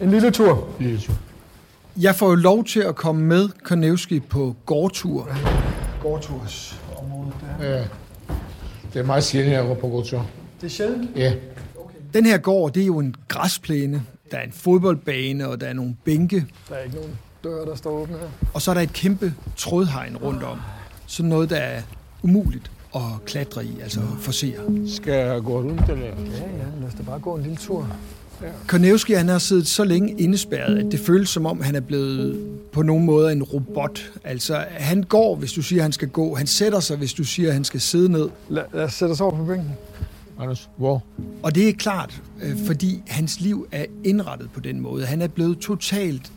En lille tur. Lille tur. Jeg får jo lov til at komme med Konevski på gårdtur. Gårdturs område der. Ja. Det er meget sjældent, at jeg går på gåtur. Det er sjældent. Ja. Den her gård, det er jo en græsplæne. Der er en fodboldbane, og der er nogle bænke. Der er ikke nogen døre, der står åbne her. Og så er der et kæmpe trådhegn rundt om. Sådan noget, der er umuligt at klatre i, altså forsere. Skal jeg gå rundt, eller? Ja, ja, lad os da bare gå en lille tur. Konevski, han har siddet så længe indespærret, at det føles som om, han er blevet på nogen måde en robot. Altså, han går, hvis du siger, han skal gå. Han sætter sig, hvis du siger, han skal sidde ned. Lad, lad os sætte os over på bænken. Anders, hvor? Og det er klart, øh, fordi hans liv er indrettet på den måde. Han er blevet totalt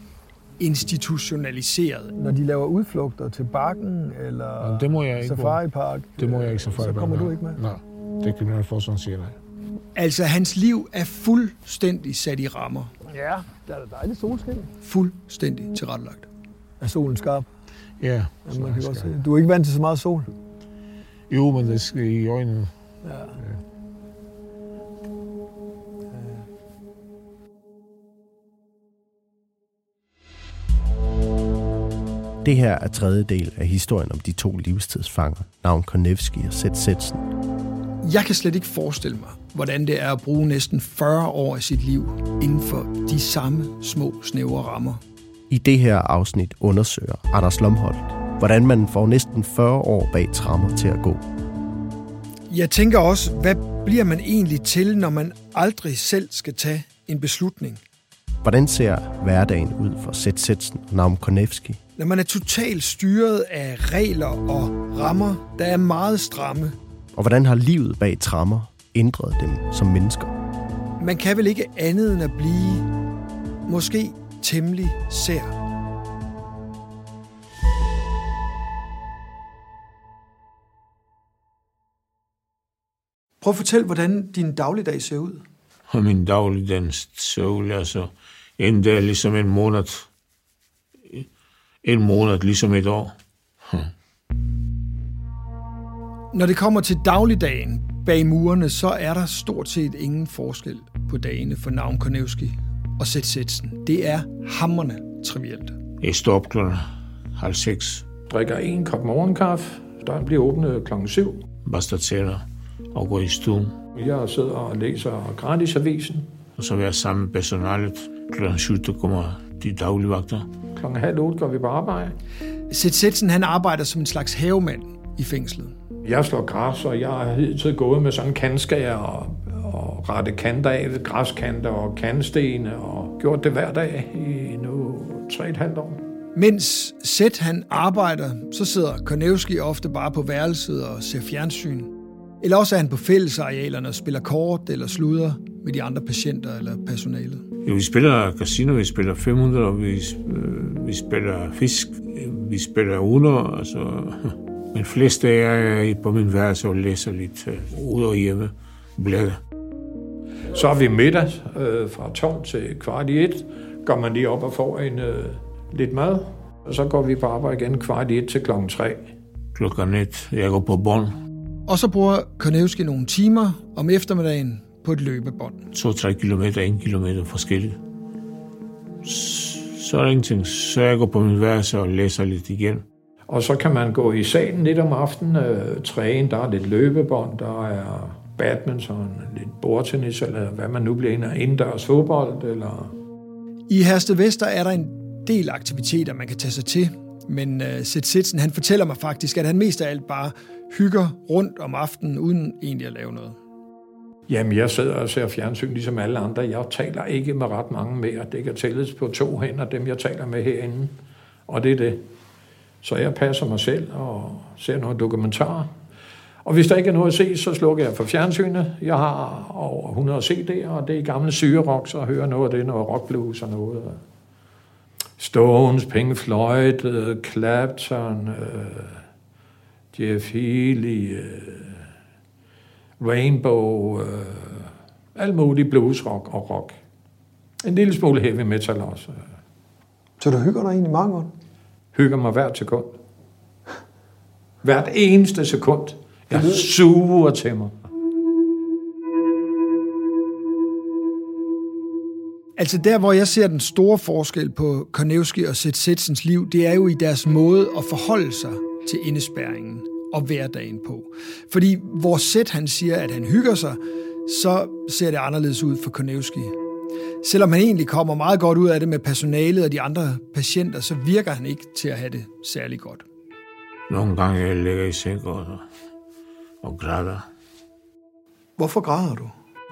institutionaliseret. Når de laver udflugter til bakken eller Nå, det må jeg ikke safaripark, Det må jeg ikke så så kommer du ikke med. Nej, det kan man få sådan siger nej. Altså, hans liv er fuldstændig sat i rammer. Ja, der er da dejligt solskin. Fuldstændig tilrettelagt. Er solen skarp? Ja. Ja, man kan godt se. Du er ikke vant til så meget sol? Jo, men det skal i øjnene. Ja. Det her er tredje del af historien om de to livstidsfanger, navn Konevski og Sæt Sætsen. Jeg kan slet ikke forestille mig, hvordan det er at bruge næsten 40 år af sit liv inden for de samme små, snævre rammer. I det her afsnit undersøger Anders Lomholdt, hvordan man får næsten 40 år bag trammer til at gå. Jeg tænker også, hvad bliver man egentlig til, når man aldrig selv skal tage en beslutning? Hvordan ser hverdagen ud for Sæt Sætsen og navn Konevski? Når man er totalt styret af regler og rammer, der er meget stramme. Og hvordan har livet bag trammer ændret dem som mennesker? Man kan vel ikke andet end at blive måske temmelig sær. Prøv at fortælle, hvordan din dagligdag ser ud. Og min dagligdagens sol, altså en dag ligesom en måned. En måned ligesom et år. Når det kommer til dagligdagen bag murene, så er der stort set ingen forskel på dagene for navn Konevski og Sæt Sætsen. Det er hammerne trivielt. Jeg står op klokken halv seks, drikker en kop morgenkaffe. Døren bliver åbnet klokken 7. børster tænder og går i stuen. Jeg sidder og læser gratisavisen. Og så vil jeg sammen med personalet. Klokken syv, der kommer de daglige vagter. Klokken halv otte går vi på arbejde. Sæt Sætsen, han arbejder som en slags havemand i fængslet. Jeg slår græs, og jeg har hidtil gået med sådan en kandskær og, og rette kanter af, græskanter og kantstene, og gjort det hver dag i nu tre et halvt år. Mens Sæt han arbejder, så sidder Konevski ofte bare på værelset og ser fjernsyn. Eller også er han på fællesarealerne og spiller kort eller sluder med de andre patienter eller personalet. Jo, vi spiller casino, vi spiller 500, og vi, øh, vi spiller fisk, vi spiller uno, altså... Men flest af jer er på min værelse og læser lidt øh, ud og hjemme blade. Så har vi middag øh, fra 12 til kvart i et. Går man lige op og får en øh, lidt mad. Og så går vi på arbejde igen kvart i et til klokken 3. Klokken et, jeg går på bånd. Og så bruger Konevski nogle timer om eftermiddagen på et løbebånd. 2-3 kilometer, 1 kilometer forskelligt. Så er der ingenting. Så jeg går på min værelse og læser lidt igen. Og så kan man gå i salen lidt om aftenen, øh, træne, der er lidt løbebånd, der er badminton, lidt bordtennis, eller hvad man nu bliver af indendørs fodbold, eller... I Hersted Vester er der en del aktiviteter, man kan tage sig til. Men uh, Sæt Sitsen, han fortæller mig faktisk, at han mest af alt bare hygger rundt om aftenen, uden egentlig at lave noget. Jamen, jeg sidder og ser fjernsyn ligesom alle andre. Jeg taler ikke med ret mange mere. Det kan tælles på to hænder, dem jeg taler med herinde. Og det er det. Så jeg passer mig selv og ser nogle dokumentarer. Og hvis der ikke er noget at se, så slukker jeg for fjernsynet. Jeg har over 100 CD'er, og det er gamle syrerok, så hører noget af det, noget rockblues og noget. Stones, Pink Floyd, uh, Clapton, uh, Jeff Healy, uh, Rainbow, uh, alt muligt bluesrock og rock. En lille smule heavy metal også. Så du hygger dig egentlig meget godt? Hygger mig hvert sekund. Hvert eneste sekund. Jeg suger til mig. Altså der, hvor jeg ser den store forskel på Kornevski og Seth Setsens liv, det er jo i deres måde at forholde sig til indespærringen og hverdagen på. Fordi hvor Seth han siger, at han hygger sig, så ser det anderledes ud for Kornevski. Selvom han egentlig kommer meget godt ud af det med personalet og de andre patienter, så virker han ikke til at have det særlig godt. Nogle gange jeg ligger i seng og, og græder. Hvorfor græder du?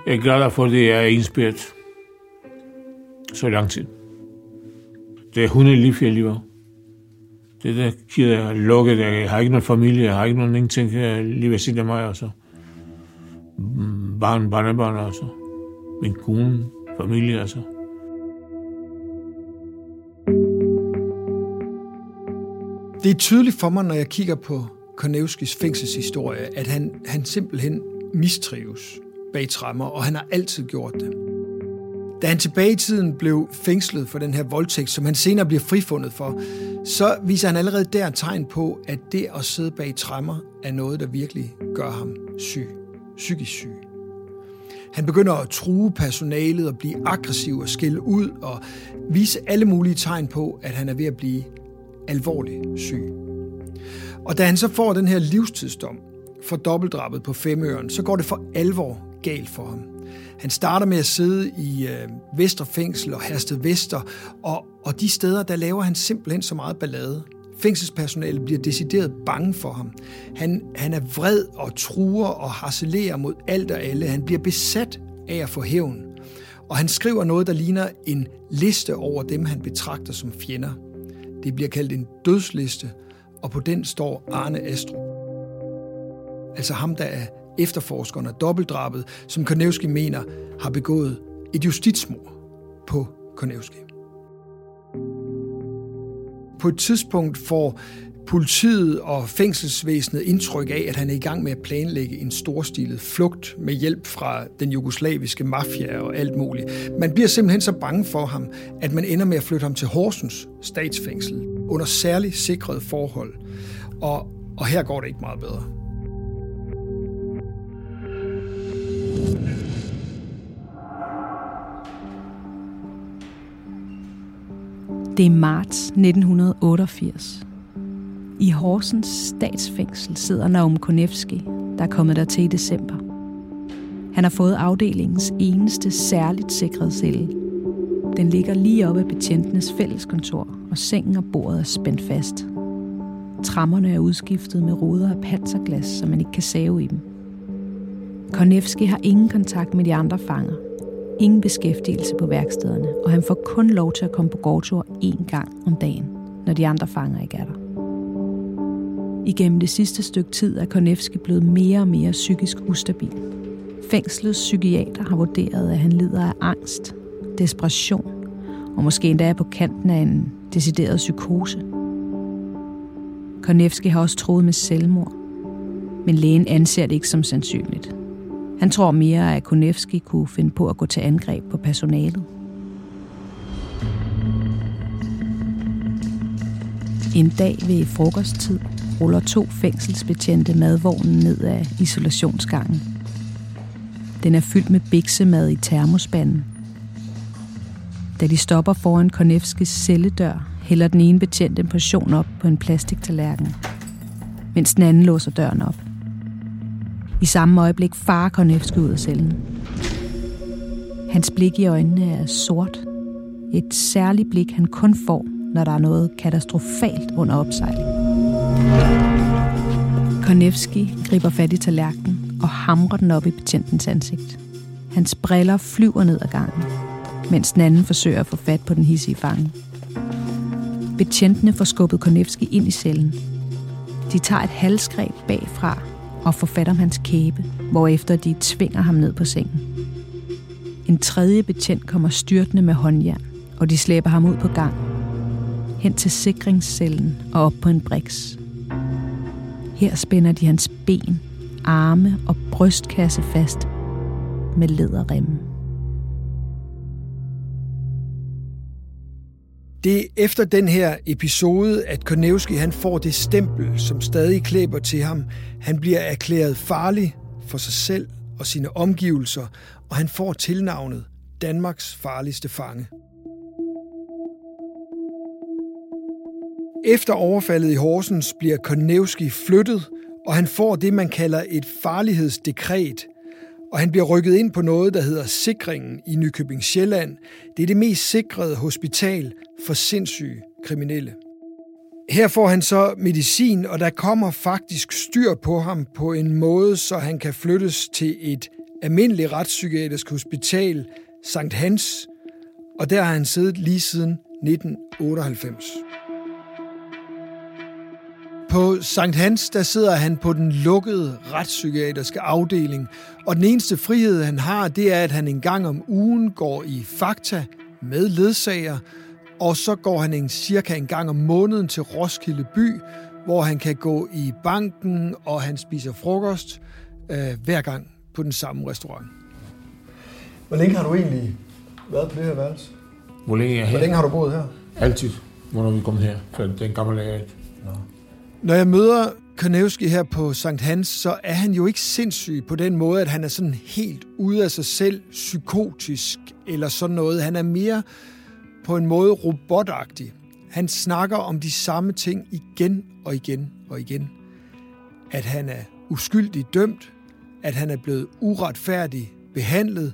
Jeg græder, fordi jeg er indspærret så lang tid. Det er hunde lige for livet. Det der kid er lukket. Jeg har ikke nogen familie, jeg har ikke nogen ingenting lige ved siden af mig. Altså. Barn, barnebarn, altså. Min kone, familie, altså. Det er tydeligt for mig, når jeg kigger på Konevskis fængselshistorie, at han, han simpelthen mistrives bag trammer, og han har altid gjort det. Da han tilbage i tiden blev fængslet for den her voldtægt, som han senere bliver frifundet for, så viser han allerede der tegn på, at det at sidde bag trammer er noget, der virkelig gør ham syg. Psykisk syg. Han begynder at true personalet og blive aggressiv og skille ud og vise alle mulige tegn på, at han er ved at blive alvorligt syg. Og da han så får den her livstidsdom for dobbeltdrabet på Femøren, så går det for alvor galt for ham. Han starter med at sidde i øh, Vesterfængsel og Hersted Vester, og, og de steder, der laver han simpelthen så meget ballade. Fængselspersonalet bliver decideret bange for ham. Han, han er vred og truer og harcelerer mod alt og alle. Han bliver besat af at få hævn. Og han skriver noget, der ligner en liste over dem, han betragter som fjender. Det bliver kaldt en dødsliste, og på den står Arne Astro. Altså ham, der er efterforskeren af dobbeltdrabet, som Konevski mener har begået et justitsmord på Konevski. På et tidspunkt får politiet og fængselsvæsenet indtryk af, at han er i gang med at planlægge en storstilet flugt med hjælp fra den jugoslaviske mafia og alt muligt. Man bliver simpelthen så bange for ham, at man ender med at flytte ham til Horsens statsfængsel under særligt sikrede forhold. Og, og her går det ikke meget bedre. Det er marts 1988. I Horsens statsfængsel sidder Naum Konevski, der er kommet der til i december. Han har fået afdelingens eneste særligt sikrede celle. Den ligger lige oppe af betjentenes fælleskontor, og sengen og bordet er spændt fast. Trammerne er udskiftet med ruder af panserglas, så man ikke kan save i dem. Konevski har ingen kontakt med de andre fanger, ingen beskæftigelse på værkstederne, og han får kun lov til at komme på gårdtur én gang om dagen, når de andre fanger ikke er der. Igennem det sidste stykke tid er Konevski blevet mere og mere psykisk ustabil. Fængslets psykiater har vurderet, at han lider af angst, desperation og måske endda er på kanten af en decideret psykose. Konevski har også troet med selvmord, men lægen anser det ikke som sandsynligt. Han tror mere, at Konevski kunne finde på at gå til angreb på personalet. En dag ved frokosttid ruller to fængselsbetjente madvognen ned af isolationsgangen. Den er fyldt med biksemad i termospanden. Da de stopper foran Konevskis celledør, hælder den ene betjent en portion op på en plastiktallerken, mens den anden låser døren op. I samme øjeblik farer Konevski ud af cellen. Hans blik i øjnene er sort. Et særligt blik, han kun får, når der er noget katastrofalt under opsejling. Konevski griber fat i tallerkenen og hamrer den op i betjentens ansigt. Hans briller flyver ned ad gangen, mens den anden forsøger at få fat på den hissige fange. Betjentene får skubbet Konevski ind i cellen. De tager et halsgreb bagfra og får fat om hans kæbe, hvorefter de tvinger ham ned på sengen. En tredje betjent kommer styrtende med håndjern, og de slæber ham ud på gang. Hen til sikringscellen og op på en briks. Her spænder de hans ben, arme og brystkasse fast med læderremme. Det er efter den her episode, at Konevski han får det stempel, som stadig klæber til ham. Han bliver erklæret farlig for sig selv og sine omgivelser, og han får tilnavnet Danmarks farligste fange. Efter overfaldet i Horsens bliver Konevski flyttet, og han får det, man kalder et farlighedsdekret – og han bliver rykket ind på noget, der hedder Sikringen i Nykøbing Sjælland. Det er det mest sikrede hospital for sindssyge kriminelle. Her får han så medicin, og der kommer faktisk styr på ham på en måde, så han kan flyttes til et almindeligt retspsykiatrisk hospital, Sankt Hans, og der har han siddet lige siden 1998. På Sankt Hans, der sidder han på den lukkede retspsykiatriske afdeling, og den eneste frihed, han har, det er, at han en gang om ugen går i Fakta med ledsager, og så går han en, cirka en gang om måneden til Roskilde by, hvor han kan gå i banken, og han spiser frokost øh, hver gang på den samme restaurant. Hvor længe har du egentlig været på det her værelse? Hvor længe er jeg her? Hvor længe har du boet her? Altid, hvornår vi kom her, for den gamle er Nå. Når jeg møder Kornevski her på Sankt Hans, så er han jo ikke sindssyg på den måde, at han er sådan helt ude af sig selv, psykotisk eller sådan noget. Han er mere på en måde robotagtig. Han snakker om de samme ting igen og igen og igen. At han er uskyldig dømt, at han er blevet uretfærdigt behandlet,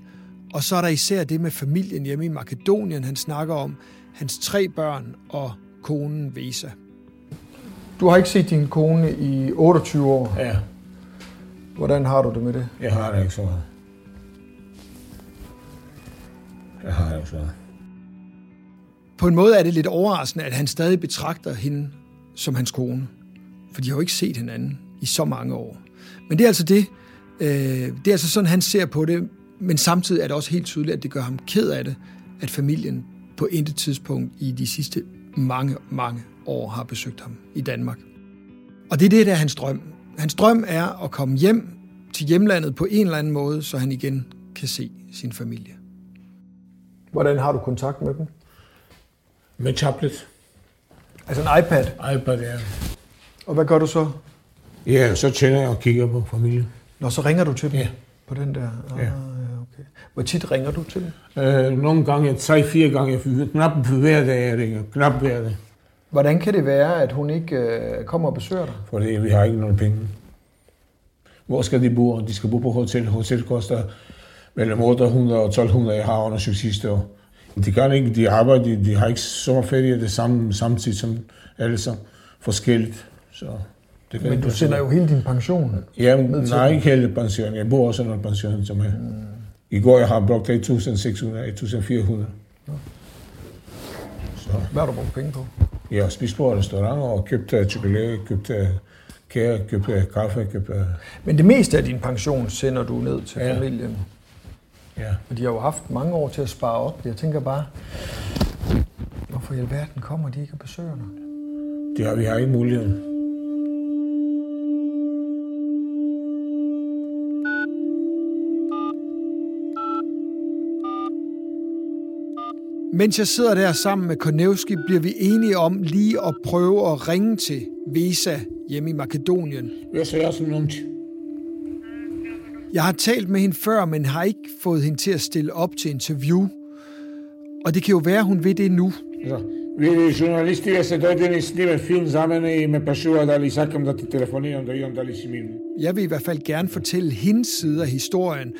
og så er der især det med familien hjemme i Makedonien, han snakker om, hans tre børn og konen Vesa. Du har ikke set din kone i 28 år. Ja. Hvordan har du det med det? Jeg har det ikke så meget. Jeg har det ikke så meget. På en måde er det lidt overraskende, at han stadig betragter hende som hans kone. For de har jo ikke set hinanden i så mange år. Men det er altså det. Øh, det er altså sådan, han ser på det. Men samtidig er det også helt tydeligt, at det gør ham ked af det, at familien på intet tidspunkt i de sidste mange, mange år har besøgt ham i Danmark. Og det er det, der er hans drøm. Hans drøm er at komme hjem til hjemlandet på en eller anden måde, så han igen kan se sin familie. Hvordan har du kontakt med dem? Med tablet. Altså en iPad? iPad, ja. Og hvad gør du så? Ja, så tænder jeg og kigger på familien. Nå, så ringer du til dem? Ja. På den der? Ah, Ja. ja. okay. Hvor tit ringer du til dem? Øh, nogle gange, tre-fire gange, knap hver dag, jeg ringer. Knap hver dag. Hvordan kan det være, at hun ikke øh, kommer og besøger dig? Fordi vi har ikke nogen penge. Hvor skal de bo? De skal bo på hotel. Hotel koster mellem 800 og 1200, jeg har undersøgt sidste år. De kan ikke, de arbejder, de, de har ikke sommerferie det samme, samtidig som alle sammen forskelligt. Så det kan Men du sender jo hele din pension. Ja, til nej, ikke hele pension. Jeg bor også under pension som er. I går jeg har brugt 1.600, 1.400. Så Hvad har du brugt penge på? jeg har spist på restauranter og købt øh, chokolade, købt øh, kage, købt øh, kaffe, købt... Men det meste af din pension sender du ned til Ja. familien. Ja. Og de har jo haft mange år til at spare op. Jeg tænker bare, hvorfor i alverden kommer de ikke og besøger dig? Det har vi har ikke muligheden. Mens jeg sidder der sammen med Kornevski, bliver vi enige om lige at prøve at ringe til Vesa hjemme i Makedonien. Jeg ser nogen Jeg har talt med hende før, men har ikke fået hende til at stille op til interview. Og det kan jo være, hun vil det nu. Ja. Vidi, žurnalisti ja se dođeni snime film za mene i me pešuva da li sakam da ti telefoniram da imam da li si mirno. Jeg vil i hvert fald gerne fortælle hendes side af historien.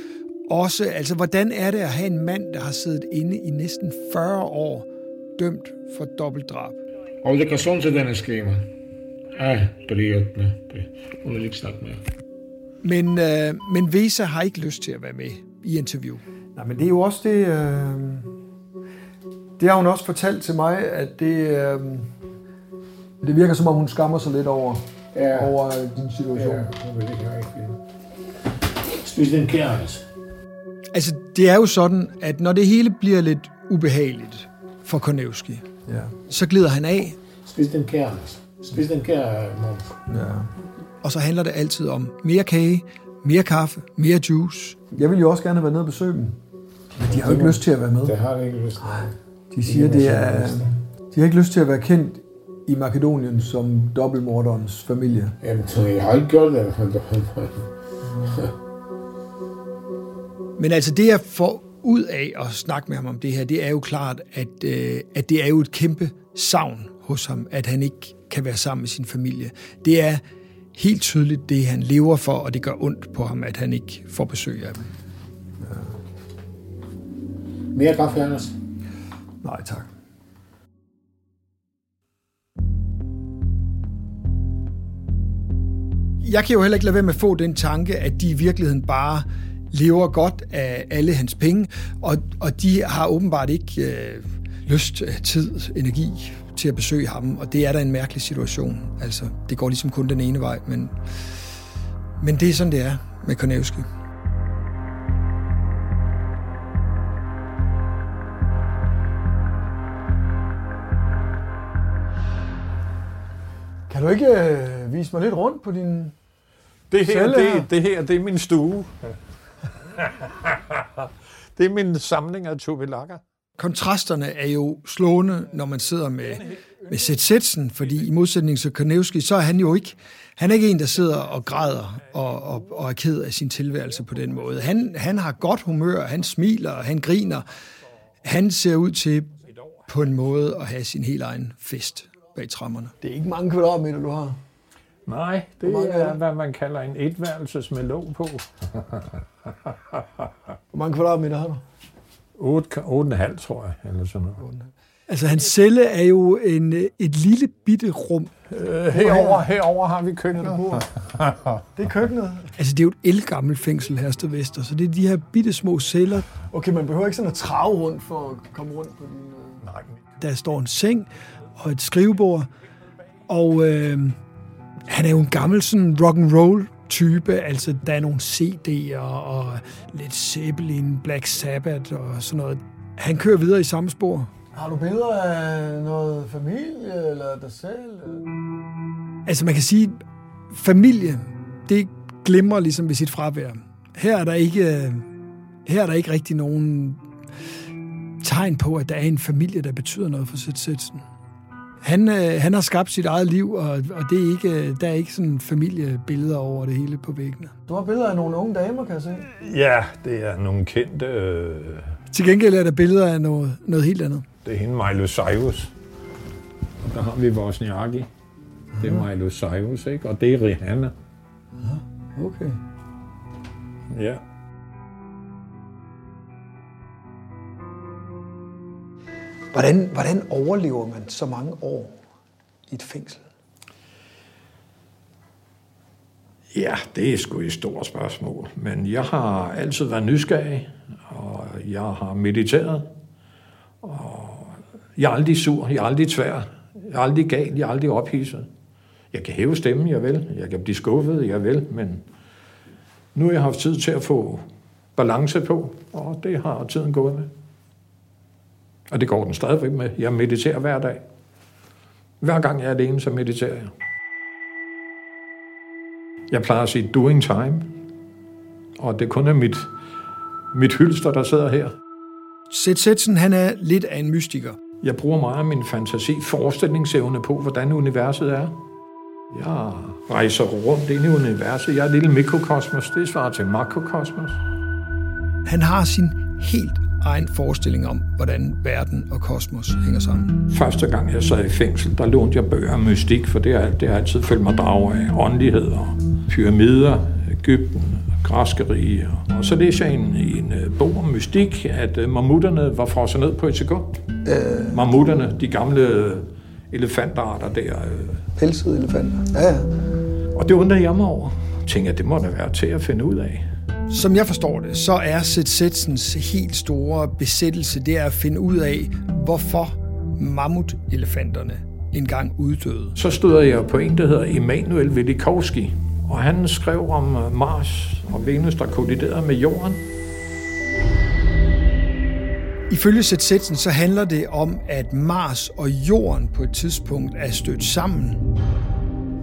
Også, altså, hvordan er det at have en mand, der har siddet inde i næsten 40 år, dømt for dobbeltdrab? Ovdje kad sunce danas klima. Aj, prijatno. Hun vil ikke snakke mere. Men, øh, men Vesa har ikke lyst til at være med i interview. Nej, men det er jo også det... Øh... Det har hun også fortalt til mig, at det, øh... det virker som om, hun skammer sig lidt over ja. over din situation. Ja, Spis den kærlighed. Altså, det er jo sådan, at når det hele bliver lidt ubehageligt for Konevski, ja. så glider han af. Spis den kærlighed. Spis den kærlighed, Ja. Og så handler det altid om mere kage, mere kaffe, mere juice. Jeg vil jo også gerne have været nede og besøge dem. Men de har jo ikke lyst til at være med. Det har de ikke lyst til. De siger, det er... De har ikke lyst til at være kendt i Makedonien som dobbeltmorderens familie. Jamen, så jeg har ikke gjort det. Men altså det, jeg får ud af at snakke med ham om det her, det er jo klart, at, øh, at det er jo et kæmpe savn hos ham, at han ikke kan være sammen med sin familie. Det er helt tydeligt det, han lever for, og det gør ondt på ham, at han ikke får besøg af dem. Ja. Mere kaffe, Anders? Nej, tak. Jeg kan jo heller ikke lade være med at få den tanke, at de i virkeligheden bare lever godt af alle hans penge, og, og de har åbenbart ikke øh, lyst, tid, energi til at besøge ham, og det er da en mærkelig situation. Altså, det går ligesom kun den ene vej, men, men det er sådan, det er med Konevski. Kan du ikke øh, vise mig lidt rundt på din det her, celle det, her? det her, det er min stue. det er min samling af tuvelakker. Kontrasterne er jo slående, når man sidder med, med Seth Setsen, fordi i modsætning til Konevski, så er han jo ikke, han er ikke en, der sidder og græder og, og, og er ked af sin tilværelse på den måde. Han, han har godt humør, han smiler, han griner. Han ser ud til på en måde at have sin helt egen fest bag trammerne. Det er ikke mange kvadratmeter, du har. Nej, det er er, hvad man kalder en etværelses med låg på. Hvor mange kvadratmeter har du? 8,5 tror jeg, eller sådan noget. Altså, hans celle er jo en, et lille bitte rum. Øh, herover, herover har vi køkkenet. Det er køkkenet. Altså, det er jo et elgammelt fængsel, Hersted Vester, så det er de her bitte små celler. Okay, man behøver ikke sådan at trave rundt for at komme rundt på din... Øh... Nej, Der står en seng og et skrivebord, og øh, han er jo en gammel sådan rock and roll type, altså der er nogle CD'er og lidt Zeppelin, Black Sabbath og sådan noget. Han kører videre i samme spor. Har du billeder af noget familie eller dig selv? Altså man kan sige, familie, det glimrer ligesom ved sit fravær. Her er der ikke, her er der ikke rigtig nogen tegn på, at der er en familie, der betyder noget for Seth Setsen. Han, øh, han har skabt sit eget liv, og, og det er ikke, der er ikke sådan familiebilleder over det hele på væggene. Du har billeder af nogle unge damer, kan jeg se. Ja, det er nogle kendte... Øh, Til gengæld er der billeder af noget, noget helt andet. det er hende Miley Cyrus. Og der har vi vores Niaki. Det er Miley Cyrus, ikke? Og det er Rihanna. Okay. Ja. Hvordan, hvordan overlever man så mange år i et fængsel? Ja, det er sgu et stort spørgsmål. Men jeg har altid været nysgerrig, og jeg har mediteret. Og jeg er aldrig sur, jeg er aldrig tvær, jeg er aldrig gal, jeg er aldrig ophidset. Jeg kan hæve stemmen, jeg vil. Jeg kan blive skuffet, jeg vil. Men nu har jeg haft tid til at få balance på, og det har tiden gået med. Og det går den stadigvæk med. Jeg mediterer hver dag. Hver gang jeg er alene, så mediterer jeg. Jeg plejer at sige doing time. Og det kun er mit, mit hylster, der sidder her. Seth Setsen, han er lidt af en mystiker. Jeg bruger meget af min fantasi, forestillingsevne på, hvordan universet er. Jeg rejser rundt ind i universet. Jeg er et lille mikrokosmos. Det svarer til makrokosmos. Han har sin helt egen forestilling om, hvordan verden og kosmos hænger sammen. Første gang jeg sad i fængsel, der lånte jeg bøger om mystik, for det har, det har altid følt mig drag af. Åndelighed og pyramider, Ægypten, græske rige. Og så læste jeg en, en øh, bog om mystik, at øh, mammutterne var frosset ned på et sekund. Øh... Mammutterne, de gamle øh, elefantarter der. Pelsede elefanter. Ja, ja. Og det undrede jeg mig over. Jeg tænkte, at det må da være til at finde ud af. Som jeg forstår det, så er Seth Setsens helt store besættelse, det er at finde ud af, hvorfor mammutelefanterne engang uddøde. Så stod jeg på en, der hedder Emanuel Velikovski, og han skrev om øh, Mars og Venus, der kolliderede med Jorden. Ifølge Zetsetsen så handler det om, at Mars og Jorden på et tidspunkt er stødt sammen.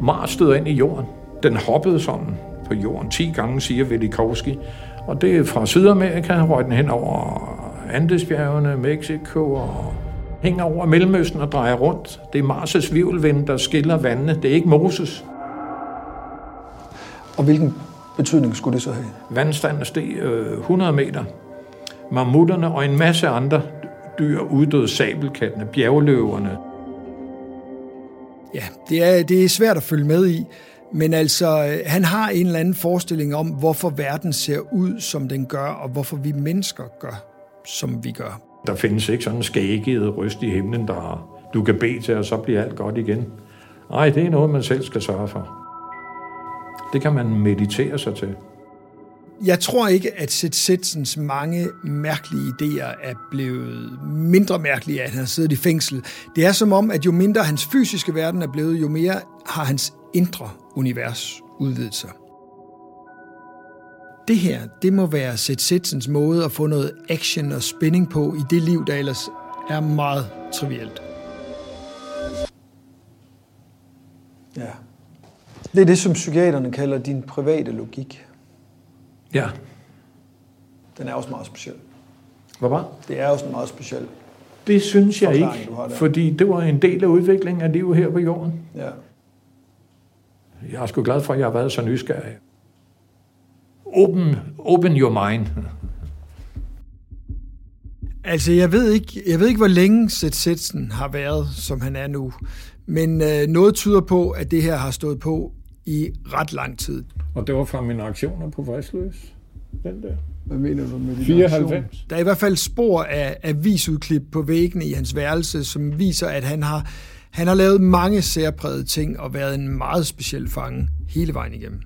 Mars støder ind i Jorden. Den hoppede sådan på Jorden 10 gange, siger Velikovski. Og det er fra Sydamerika, røg den hen over Andesbjergene, Mexico og hænger over Mellemøsten og drejer rundt. Det er Mars' virvelvind, der skiller vandene. Det er ikke Moses. Og hvilken betydning skulle det så have? Vandstanden steg øh, 100 meter. Mammutterne og en masse andre dyr uddøde sabelkattene, bjergløverne. Ja, det er, det er svært at følge med i, men altså, øh, han har en eller anden forestilling om, hvorfor verden ser ud, som den gør, og hvorfor vi mennesker gør, som vi gør. Der findes ikke sådan en skægget røst i himlen, der du kan bede til, og så bliver alt godt igen. Nej, det er noget, man selv skal sørge for. Det kan man meditere sig til. Jeg tror ikke, at Setsetsens mange mærkelige idéer er blevet mindre mærkelige, at han har siddet i fængsel. Det er som om, at jo mindre hans fysiske verden er blevet, jo mere har hans indre univers udvidet sig. Det her, det må være Setsetsens måde at få noget action og spænding på i det liv, der ellers er meget trivielt. Ja. Det er det, som psykiaterne kalder din private logik. Ja. Den er også meget speciel. Hvad var? Det er også meget speciel. Det synes jeg ikke, fordi det var en del af udviklingen af livet her på jorden. Ja. Jeg er sgu glad for, at jeg har været så nysgerrig. Open, open your mind. Altså, jeg ved ikke, jeg ved ikke hvor længe Setsitsen har været, som han er nu. Men øh, noget tyder på, at det her har stået på i ret lang tid. Og det var fra mine aktioner på Vejsløs. Den der. Hvad mener du med din 94. Der er i hvert fald spor af avisudklip på væggene i hans værelse, som viser, at han har, han har lavet mange særprægede ting og været en meget speciel fange hele vejen igennem.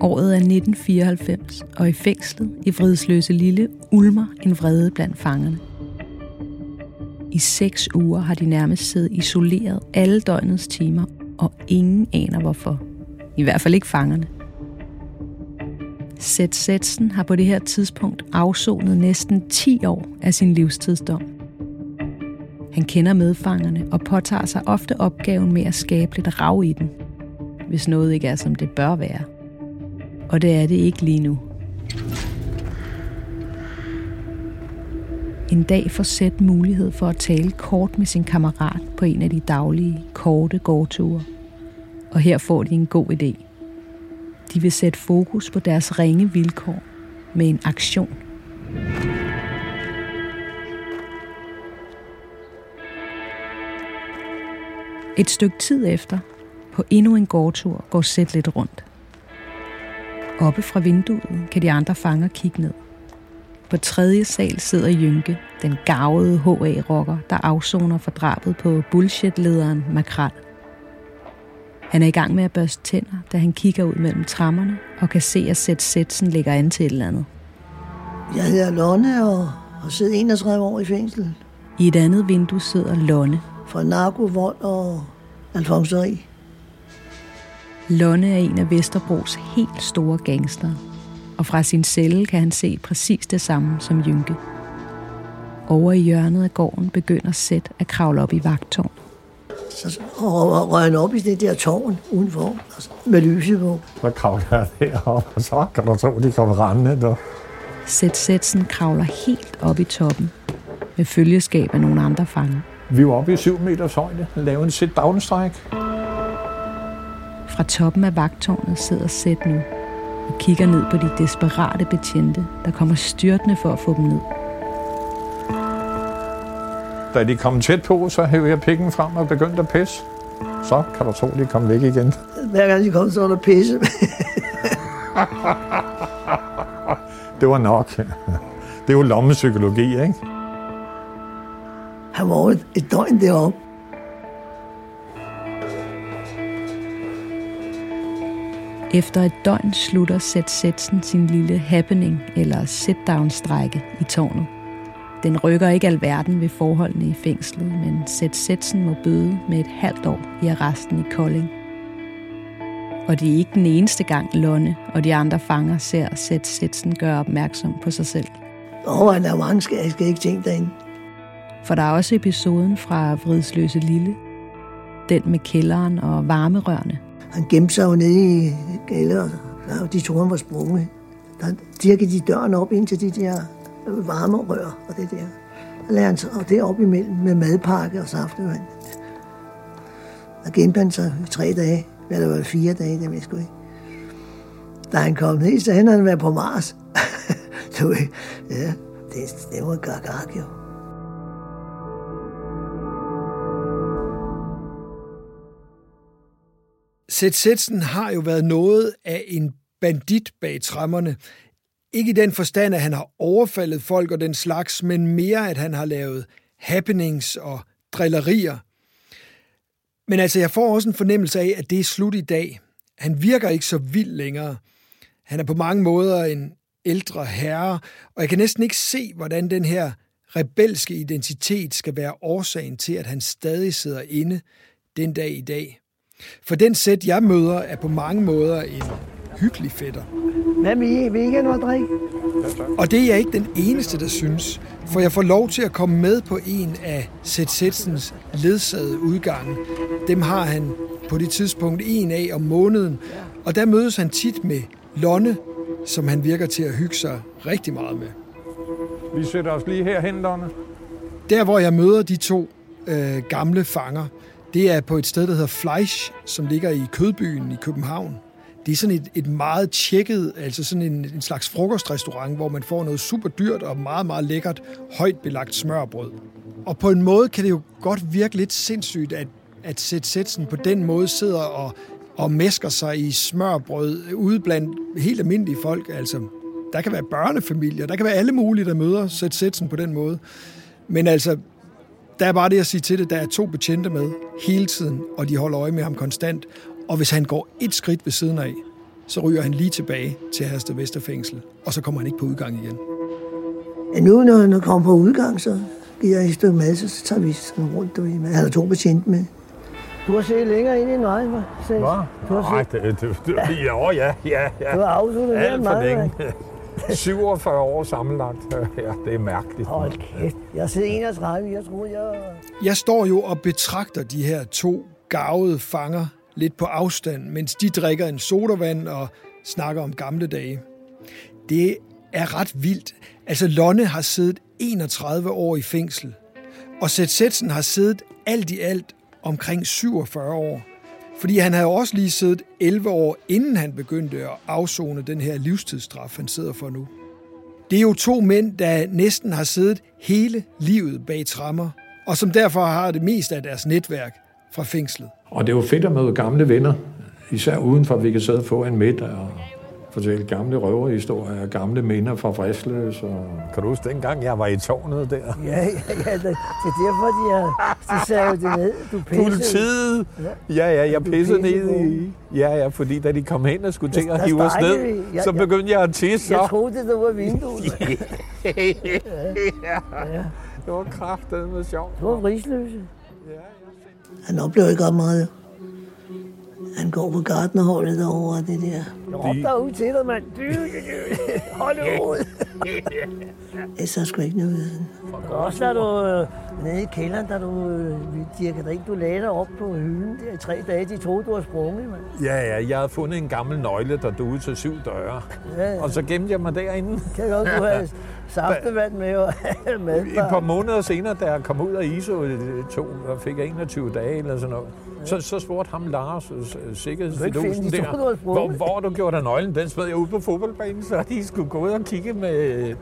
Året er 1994, og i fængslet i Vridsløse Lille ulmer en vrede blandt fangerne. I seks uger har de nærmest siddet isoleret alle døgnets timer, og ingen aner hvorfor. I hvert fald ikke fangerne. Seth Setsen har på det her tidspunkt afsonet næsten 10 år af sin livstidsdom. Han kender medfangerne og påtager sig ofte opgaven med at skabe lidt rav i den, hvis noget ikke er som det bør være. Og det er det ikke lige nu. En dag får Seth mulighed for at tale kort med sin kammerat på en af de daglige, korte gårdture. Og her får de en god idé. De vil sætte fokus på deres ringe vilkår med en aktion. Et stykke tid efter, på endnu en gårdtur, går Sæt lidt rundt. Oppe fra vinduet kan de andre fanger kigge ned. På tredje sal sidder Jynke, den gavede HA-rocker, der afsoner for drabet på bullshit-lederen Makral. Han er i gang med at børste tænder, da han kigger ud mellem trammerne og kan se, at Seth Setsen ligger an til et eller andet. Jeg hedder Lonne og har siddet 31 år i fængsel I et andet vindue sidder Lonne. for narko, vold og alfonseri. Lonne er en af Vesterbros helt store gangster, og fra sin celle kan han se præcis det samme som Jynke. Over i hjørnet af gården begynder Seth at kravle op i vagtårn. Så og røg han op i det der tårn udenfor, altså, med lyset på. Så kravler jeg derop, og så kan du tro, de kommer rendende. Der. Seth Setsen kravler helt op i toppen, med følgeskab af nogle andre fanger. Vi var oppe i 7 meters højde, lavede en sit downstrike. Fra toppen af vagtårnet sidder Seth nu og kigger ned på de desperate betjente, der kommer styrtende for at få dem ned. Da de kom tæt på, så hævde jeg pikken frem og begyndte at pisse. Så kan du tro, de kom væk igen. Hver gang de kom, så var der pisse. Det var nok. Det er jo lommepsykologi, ikke? Han var et, et døgn deroppe. Efter et døgn slutter Seth Setsen sin lille happening eller sit-down-strække i tårnet. Den rykker ikke alverden ved forholdene i fængslet, men Seth Setsen må bøde med et halvt år i arresten i Kolding. Og det er ikke den eneste gang, Lonne og de andre fanger ser Seth Setsen gøre opmærksom på sig selv. Åh, oh, der er mange skal, jeg skal ikke tænke derinde. For der er også episoden fra Vridsløse Lille. Den med kælderen og varmerørene. Han gemte sig jo nede i kælderen, og de tog, han var sprunget. Der dirkede de døren op ind til de der varmerør og det der. Og lagde han og det op imellem med madpakke og saftevand. Der gemte han sig i tre dage, eller det var fire dage, det jeg ikke. Da han kom ned, så han været på Mars. du, ja, det, det var gagag jo. Sæt har jo været noget af en bandit bag træmmerne. Ikke i den forstand, at han har overfaldet folk og den slags, men mere, at han har lavet happenings og drillerier. Men altså, jeg får også en fornemmelse af, at det er slut i dag. Han virker ikke så vild længere. Han er på mange måder en ældre herre, og jeg kan næsten ikke se, hvordan den her rebelske identitet skal være årsagen til, at han stadig sidder inde den dag i dag. For den sæt, jeg møder, er på mange måder en hyggelig fætter. Hvad med I? Vil I ikke noget drik? Og det er jeg ikke den eneste, der synes, for jeg får lov til at komme med på en af Sætsens ledsagede udgange. Dem har han på det tidspunkt en af om måneden, og der mødes han tit med Lonne, som han virker til at hygge sig rigtig meget med. Vi sætter os lige herhen, Lonne. Der, hvor jeg møder de to øh, gamle fanger, det er på et sted, der hedder Fleisch, som ligger i Kødbyen i København. Det er sådan et, et meget tjekket, altså sådan en, en slags frokostrestaurant, hvor man får noget super dyrt og meget, meget lækkert, højt belagt smørbrød. Og på en måde kan det jo godt virke lidt sindssygt, at, at Sæt Sætsen på den måde sidder og, og mesker sig i smørbrød ude blandt helt almindelige folk. Altså, der kan være børnefamilier, der kan være alle mulige, der møder Sæt Sætsen på den måde. Men altså, der er bare det at sige til det, der er to betjente med hele tiden, og de holder øje med ham konstant. Og hvis han går et skridt ved siden af, så ryger han lige tilbage til Hersted Vesterfængsel, og så kommer han ikke på udgang igen. Ja, nu, når han kommer på udgang, så giver jeg et stykke mad, så tager vi sådan rundt. Du, med. Han har to betjente med. Du har set længere ind i mig, hva'? Hvad? Nej, det, det, det, ja, ja, ja, ja. Du har afsluttet mere end Alt for mig, længe. hva'? 47 år sammenlagt. Ja, det er mærkeligt. Hold kæft. Jeg har set 31, jeg tror, jeg... Jeg står jo og betragter de her to gavede fanger lidt på afstand, mens de drikker en sodavand og snakker om gamle dage. Det er ret vildt. Altså, Lonne har siddet 31 år i fængsel, og Seth Setsen har siddet alt i alt omkring 47 år. Fordi han havde også lige siddet 11 år, inden han begyndte at afzone den her livstidsstraf, han sidder for nu. Det er jo to mænd, der næsten har siddet hele livet bag trammer, og som derfor har det meste af deres netværk fra fængslet. Og det jo fedt at møde gamle venner, især udenfor, at vi kan sidde og få en middag og fortælle gamle røverhistorier, gamle minder fra Fristløs. Og... Kan du huske dengang, jeg var i tårnet der? Ja, ja, ja. Det, det er derfor, de, har, de sagde det ned. Du pissede. Politiet! Ja, ja, jeg pissede pissede ned i... Ja, ja, fordi da de kom hen og skulle til at hive os ned, vi. Jeg- så begyndte jeg at tisse. Jeg så. troede, det var vinduet. ja, det var kraftedet med sjovt. Det var vrisløse. Han oplever ikke ret meget. Han går på gardnerholdet derovre det der. Jeg råbte ud til dig, mand. Hold ud. Det er så sgu ikke noget. Også da du øh, nede i kælderen, da du øh, dirkede drik, du lagde dig op på hylden der i tre dage. De troede, du var sprunget, mand. Ja, ja, jeg havde fundet en gammel nøgle, der duede til syv døre. Ja, ja. Og så gemte jeg mig derinde. Kan godt, du have saftevand med og mad. Et par måneder senere, da jeg kom ud af ISO, øh, to, og fik jeg 21 dage eller sådan noget, så, så spurgte ham Lars, øh, kan sikkerhedsfidusen de der, var hvor, hvor du gjort af nøglen? Den smed jeg ud på fodboldbanen, så de skulle gå ud og kigge med,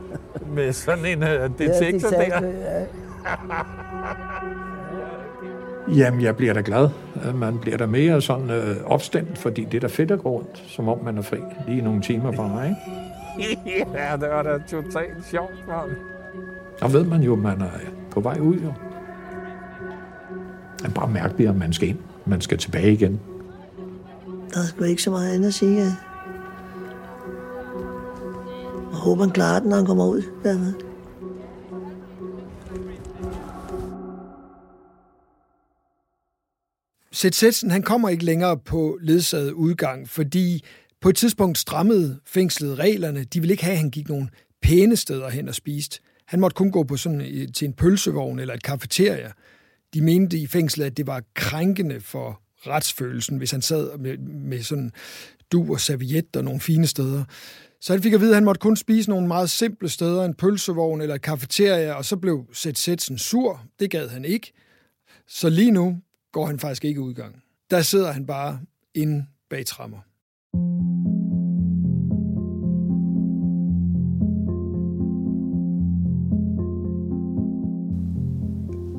med sådan en uh, detektor Ja, de der. ja. Jamen, jeg bliver da glad. Man bliver da mere sådan øh, opstemt, fordi det er da fedt at gå rundt, som om man er fri lige nogle timer bare, ikke? ja, det var da totalt sjovt, mand. Og ved man jo, man er på vej ud, jo. Det er bare mærkeligt, at man skal ind. Man skal tilbage igen. der er sgu ikke så meget andet at sige. Jeg håber, han klarer den, når han kommer ud. Dermed. Sætsen, han kommer ikke længere på ledsaget udgang, fordi på et tidspunkt strammede fængslet reglerne. De ville ikke have, at han gik nogle pæne steder hen og spiste. Han måtte kun gå på sådan, til en pølsevogn eller et kafeteria. De mente i fængslet, at det var krænkende for retsfølelsen, hvis han sad med, med sådan du og serviet og nogle fine steder. Så han fik at vide, at han måtte kun spise nogle meget simple steder, en pølsevogn eller et kafeteria, og så blev Sæt Sætsen sur. Det gad han ikke. Så lige nu går han faktisk ikke udgang. Der sidder han bare inde bag trammer.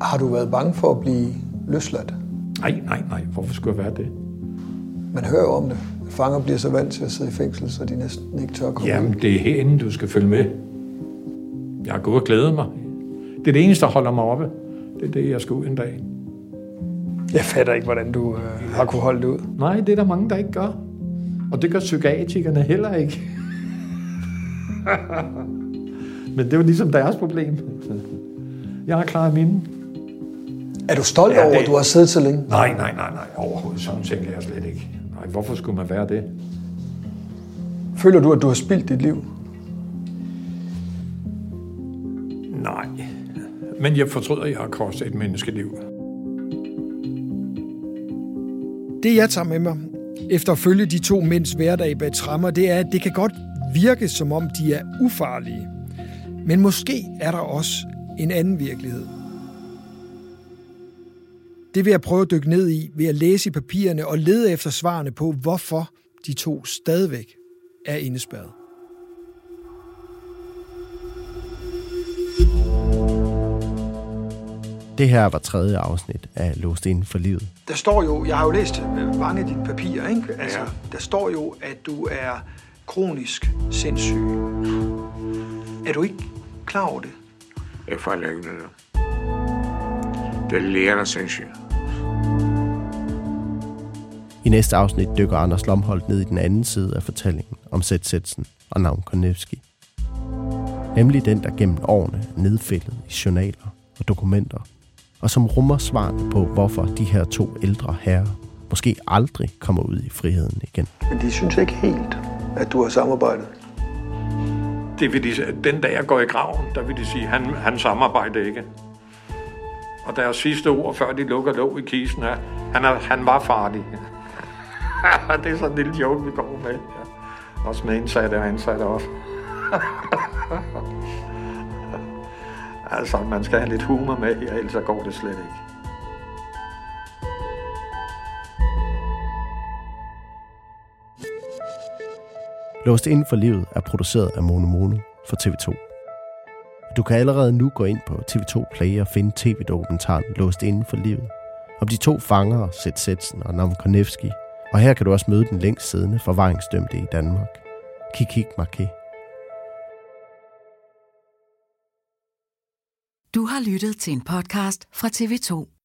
Har du været bange for at blive løsladt? Nej, nej, nej. Hvorfor skulle jeg være det? Man hører jo om det. Fanger bliver så vant til at sidde i fængsel, så de næsten ikke tør komme Jamen, ud. det er herinde, du skal følge med. Jeg har gået og glædet mig. Det er det eneste, der holder mig oppe. Det er det, jeg skal ud en dag. Jeg fatter ikke, hvordan du øh, har kunne holde det ud. Nej, det er der mange, der ikke gør. Og det gør psykiatrikerne heller ikke. Men det er jo ligesom deres problem. Jeg har klaret mine. Er du stolt Ja, over, det- at du har siddet så længe? Nej, nej, nej, nej. Overhovedet sådan tænker jeg slet ikke. Nej, hvorfor skulle man være det? Føler du, at du har spildt dit liv? Nej. Men jeg fortryder, at jeg har kostet et menneskeliv. Det jeg tager med mig efter at følge de to mænds hverdag bag trammer, det er, at det kan godt virke som om de er ufarlige. Men måske er der også en anden virkelighed. Det vil jeg prøve at dykke ned i ved at læse i papirerne og lede efter svarene på, hvorfor de to stadigvæk er indespærret. Det her var tredje afsnit af Låst Inden for Livet. Der står jo, jeg har jo læst øh, mange af dine papirer, ikke? Altså, der står jo, at du er kronisk sindssyg. Er du ikke klar over det? Jeg fejler ikke noget. Er der sindssygt. I næste afsnit dykker Anders Lomholdt ned i den anden side af fortællingen om Sætsætsen og navn Konevski. Nemlig den, der gennem årene er nedfældet i journaler og dokumenter, og som rummer svarene på, hvorfor de her to ældre herrer måske aldrig kommer ud i friheden igen. Men de synes ikke helt, at du har samarbejdet. Det vil de, sige- den dag jeg går i graven, der vil de sige, han, han samarbejder ikke. Og deres sidste ord, før de lukker låg i kisten, er, han, er, han var farlig. det er sådan en lille joke, vi går med. Ja. Også med indsatte og ansatte også. altså, man skal have lidt humor med her, ellers går det slet ikke. Låst Inden for Livet er produceret af Mono Mono for TV2. Du kan allerede nu gå ind på TV2 Play og finde tv-dokumentaren Låst Inden for Livet om de to fangere, Seth Sætsen og Nam Konevski. Og her kan du også møde den længst siddende forvaringsdømte i Danmark, Kikik Marquet. Du har lyttet til en podcast fra TV2.